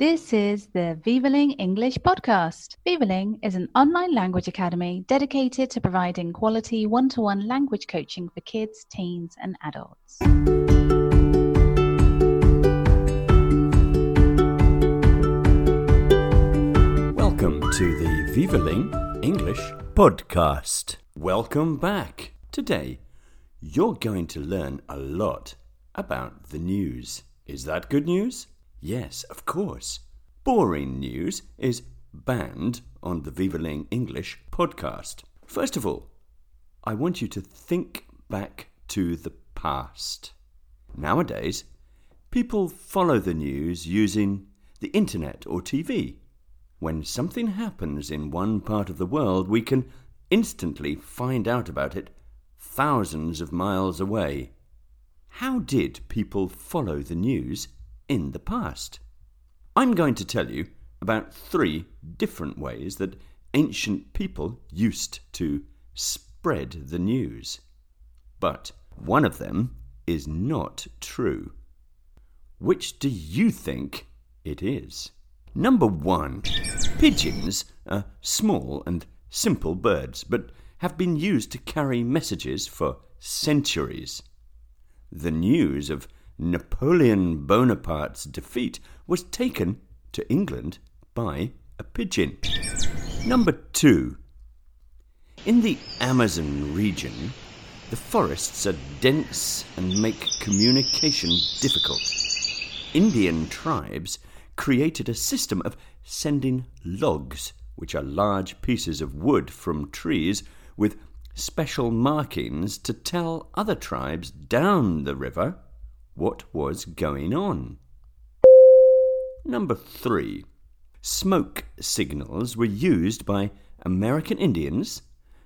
This is the Vivaling English podcast. Vivaling is an online language academy dedicated to providing quality one to one language coaching for kids, teens, and adults. Welcome to the Vivaling English podcast. Welcome back. Today, you're going to learn a lot about the news. Is that good news? Yes, of course. Boring news is banned on the Vivaling English podcast. First of all, I want you to think back to the past. Nowadays, people follow the news using the internet or TV. When something happens in one part of the world, we can instantly find out about it thousands of miles away. How did people follow the news in the past. I'm going to tell you about three different ways that ancient people used to spread the news. But one of them is not true. Which do you think it is? Number one, pigeons are small and simple birds, but have been used to carry messages for centuries. The news of Napoleon Bonaparte's defeat was taken to England by a pigeon. Number two. In the Amazon region, the forests are dense and make communication difficult. Indian tribes created a system of sending logs, which are large pieces of wood from trees with special markings to tell other tribes down the river what was going on. Number three, smoke signals were used by American Indians,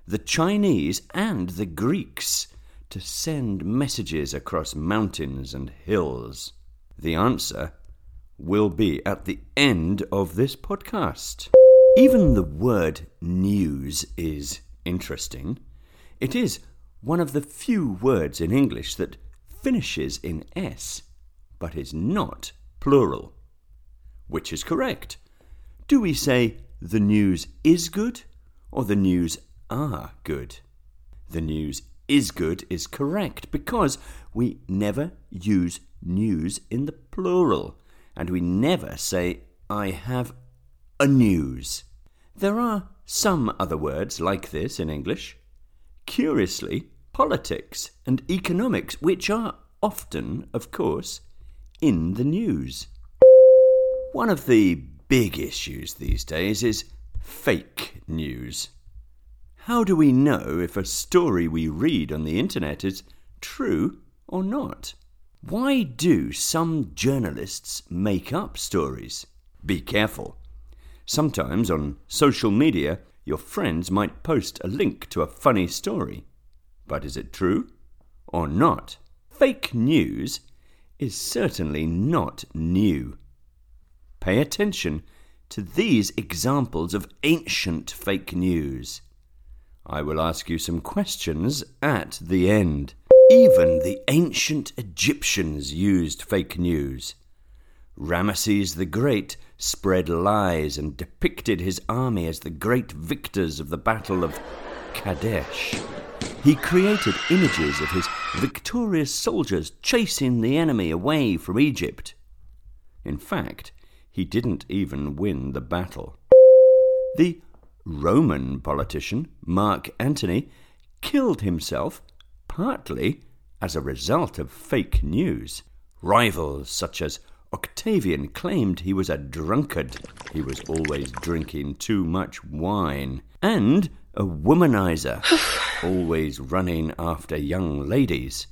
the Chinese, and the Greeks to send messages across mountains and hills. The answer will be at the end of this podcast. Even the word news is interesting. It is one of the few words in English that finishes in S, but is not plural. Which is correct? Do we say the news is good or the news are good? The news is good is correct because we never use news in the plural and we never say I have a news. There are some other words like this in English. Curiously, politics and economics, which are often, of course, in the news. One of the big issues these days is fake news. How do we know if a story we read on the internet is true or not? Why do some journalists make up stories? Be careful. Sometimes on social media, your friends might post a link to a funny story. But is it true or not? Fake news is certainly not new. Pay attention to these examples of ancient fake news. I will ask you some questions at the end. Even the ancient Egyptians used fake news. Ramesses the Great spread lies and depicted his army as the great victors of the Battle of Kadesh. He created images of his victorious soldiers chasing the enemy away from Egypt. In fact, he didn't even win the battle. The Roman politician, Mark Antony, killed himself partly as a result of fake news. Rivals such as Octavian claimed he was a drunkard. He was always drinking too much wine. And a womanizer, always running after young ladies.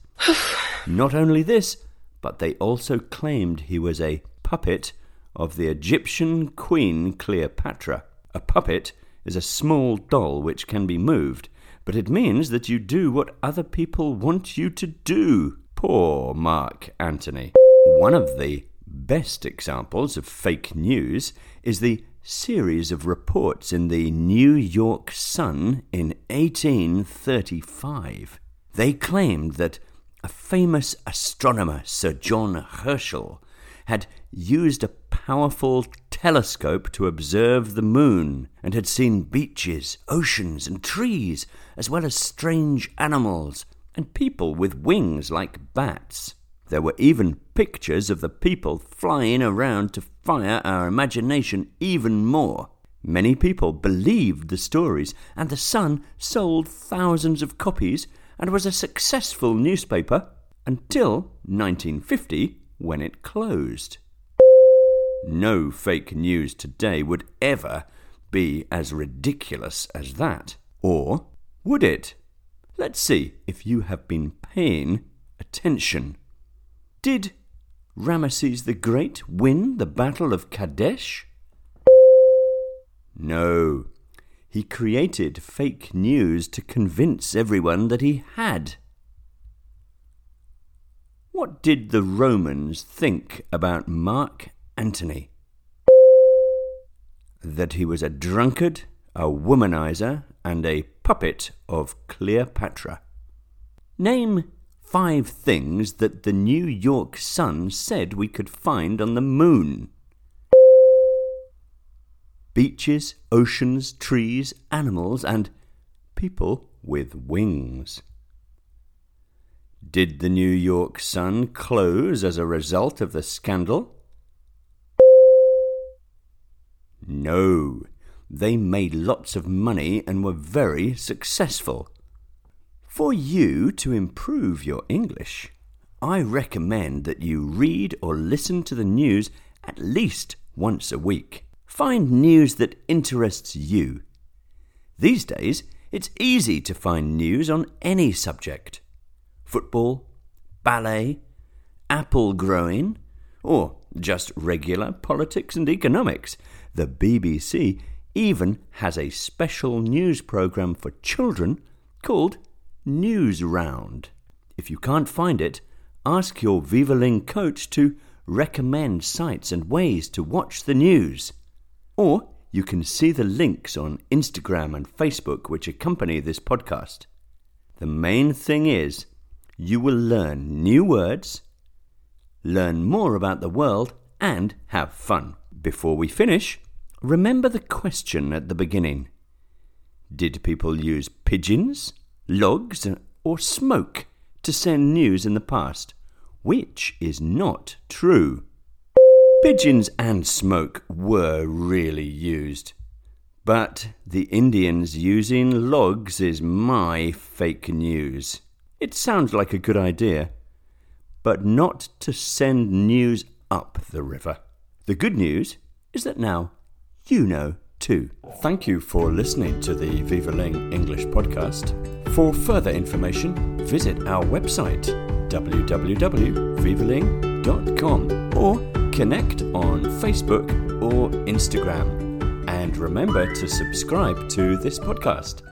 Not only this, but they also claimed he was a puppet of the Egyptian queen Cleopatra. A puppet is a small doll which can be moved, but it means that you do what other people want you to do. Poor Mark Antony. One of the best examples of fake news is the series of reports in the New York Sun in 1835. They claimed that a famous astronomer, Sir John Herschel, had used a powerful telescope to observe the moon and had seen beaches, oceans, and trees, as well as strange animals and people with wings like bats. There were even pictures of the people flying around to fire our imagination even more. Many people believed the stories, and The Sun sold thousands of copies and was a successful newspaper until 1950 when it closed. No fake news today would ever be as ridiculous as that. Or would it? Let's see if you have been paying attention. Did Ramesses the Great win the Battle of Kadesh? No. He created fake news to convince everyone that he had. What did the Romans think about Mark Antony? That he was a drunkard, a womanizer, and a puppet of Cleopatra. Name five things that the New York Sun said we could find on the moon beaches, oceans, trees, animals, and people with wings. Did the New York Sun close as a result of the scandal? No, they made lots of money and were very successful. For you to improve your English, I recommend that you read or listen to the news at least once a week. Find news that interests you. These days, it's easy to find news on any subject football, ballet, apple growing, or just regular politics and economics. The BBC even has a special news programme for children called News Round. If you can't find it, ask your Vivaling coach to recommend sites and ways to watch the news. Or you can see the links on Instagram and Facebook which accompany this podcast. The main thing is you will learn new words, learn more about the world, and have fun. Before we finish, Remember the question at the beginning. Did people use pigeons, logs, or smoke to send news in the past? Which is not true. Pigeons and smoke were really used. But the Indians using logs is my fake news. It sounds like a good idea, but not to send news up the river. The good news is that now you know too. Thank you for listening to the Vivaling English podcast. For further information, visit our website www.vivaling.com or connect on Facebook or Instagram. And remember to subscribe to this podcast.